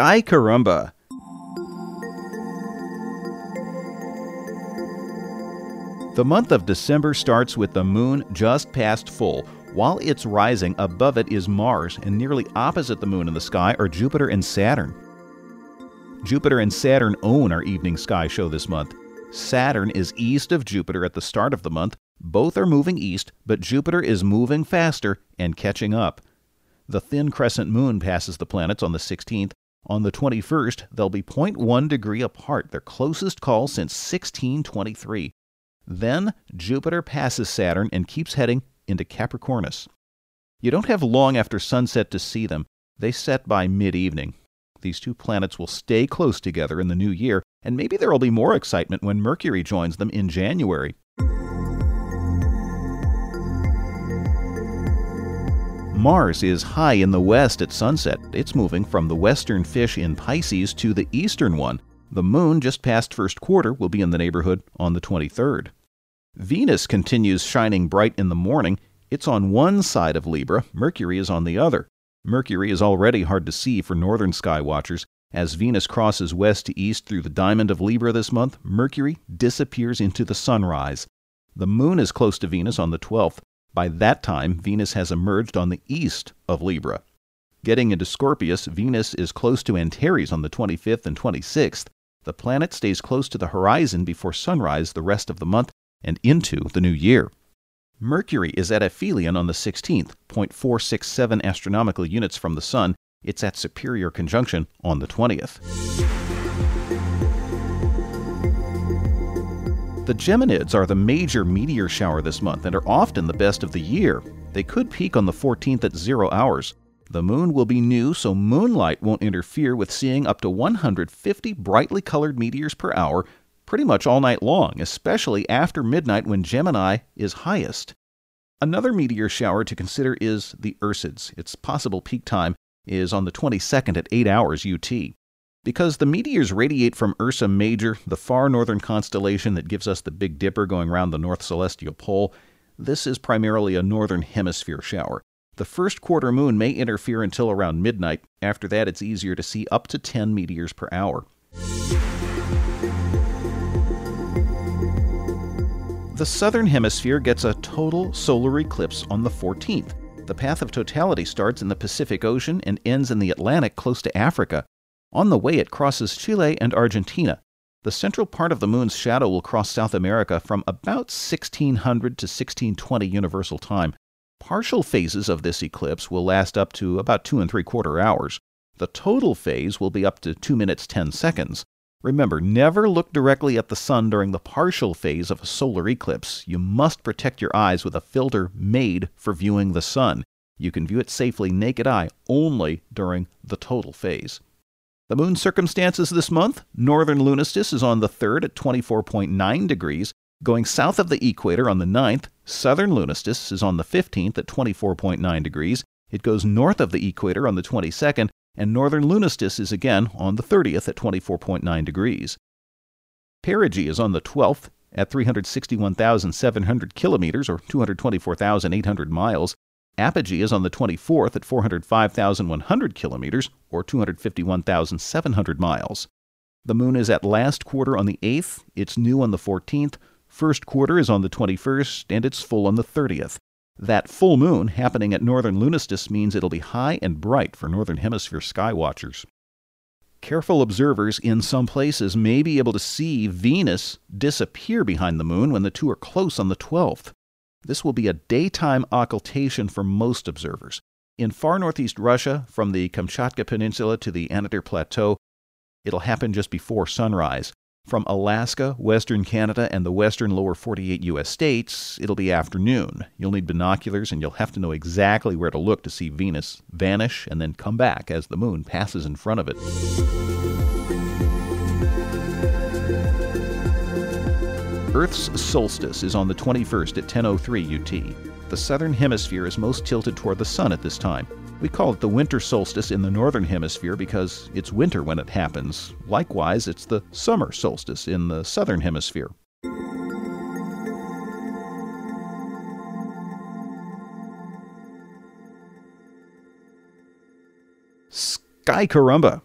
Sky Caramba. The month of December starts with the moon just past full. While it's rising, above it is Mars, and nearly opposite the moon in the sky are Jupiter and Saturn. Jupiter and Saturn own our evening sky show this month. Saturn is east of Jupiter at the start of the month. Both are moving east, but Jupiter is moving faster and catching up. The thin crescent moon passes the planets on the 16th. On the 21st, they'll be 0.1 degree apart, their closest call since 1623. Then Jupiter passes Saturn and keeps heading into Capricornus. You don't have long after sunset to see them. They set by mid evening. These two planets will stay close together in the new year, and maybe there will be more excitement when Mercury joins them in January. Mars is high in the west at sunset. It's moving from the western fish in Pisces to the eastern one. The moon, just past first quarter, will be in the neighborhood on the 23rd. Venus continues shining bright in the morning. It's on one side of Libra, Mercury is on the other. Mercury is already hard to see for northern sky watchers. As Venus crosses west to east through the diamond of Libra this month, Mercury disappears into the sunrise. The moon is close to Venus on the 12th. By that time, Venus has emerged on the east of Libra. Getting into Scorpius, Venus is close to Antares on the 25th and 26th. The planet stays close to the horizon before sunrise the rest of the month and into the new year. Mercury is at aphelion on the 16th, 0.467 astronomical units from the Sun. It's at superior conjunction on the 20th. The Geminids are the major meteor shower this month and are often the best of the year. They could peak on the 14th at zero hours. The moon will be new, so moonlight won't interfere with seeing up to 150 brightly colored meteors per hour pretty much all night long, especially after midnight when Gemini is highest. Another meteor shower to consider is the Ursids. Its possible peak time is on the 22nd at 8 hours UT. Because the meteors radiate from Ursa Major, the far northern constellation that gives us the Big Dipper going around the North Celestial Pole, this is primarily a northern hemisphere shower. The first quarter moon may interfere until around midnight. After that, it's easier to see up to 10 meteors per hour. The southern hemisphere gets a total solar eclipse on the 14th. The path of totality starts in the Pacific Ocean and ends in the Atlantic close to Africa. On the way, it crosses Chile and Argentina. The central part of the moon's shadow will cross South America from about 1600 to 1620 Universal Time. Partial phases of this eclipse will last up to about two and three quarter hours. The total phase will be up to 2 minutes 10 seconds. Remember, never look directly at the sun during the partial phase of a solar eclipse. You must protect your eyes with a filter made for viewing the sun. You can view it safely naked eye only during the total phase. The moon circumstances this month northern lunistice is on the 3rd at 24.9 degrees, going south of the equator on the 9th. Southern lunistice is on the 15th at 24.9 degrees. It goes north of the equator on the 22nd, and northern lunistice is again on the 30th at 24.9 degrees. Perigee is on the 12th at 361,700 kilometers or 224,800 miles. Apogee is on the 24th at 405,100 kilometers, or 251,700 miles. The moon is at last quarter on the 8th, it's new on the 14th, first quarter is on the 21st, and it's full on the 30th. That full moon happening at northern lunistice means it'll be high and bright for northern hemisphere sky watchers. Careful observers in some places may be able to see Venus disappear behind the moon when the two are close on the 12th. This will be a daytime occultation for most observers. In far northeast Russia, from the Kamchatka Peninsula to the Anadyr Plateau, it'll happen just before sunrise. From Alaska, western Canada, and the western lower 48 U.S. states, it'll be afternoon. You'll need binoculars and you'll have to know exactly where to look to see Venus vanish and then come back as the moon passes in front of it. Earth's solstice is on the 21st at 10:03 UT. The southern hemisphere is most tilted toward the sun at this time. We call it the winter solstice in the northern hemisphere because it's winter when it happens. Likewise, it's the summer solstice in the southern hemisphere. Sky Caramba.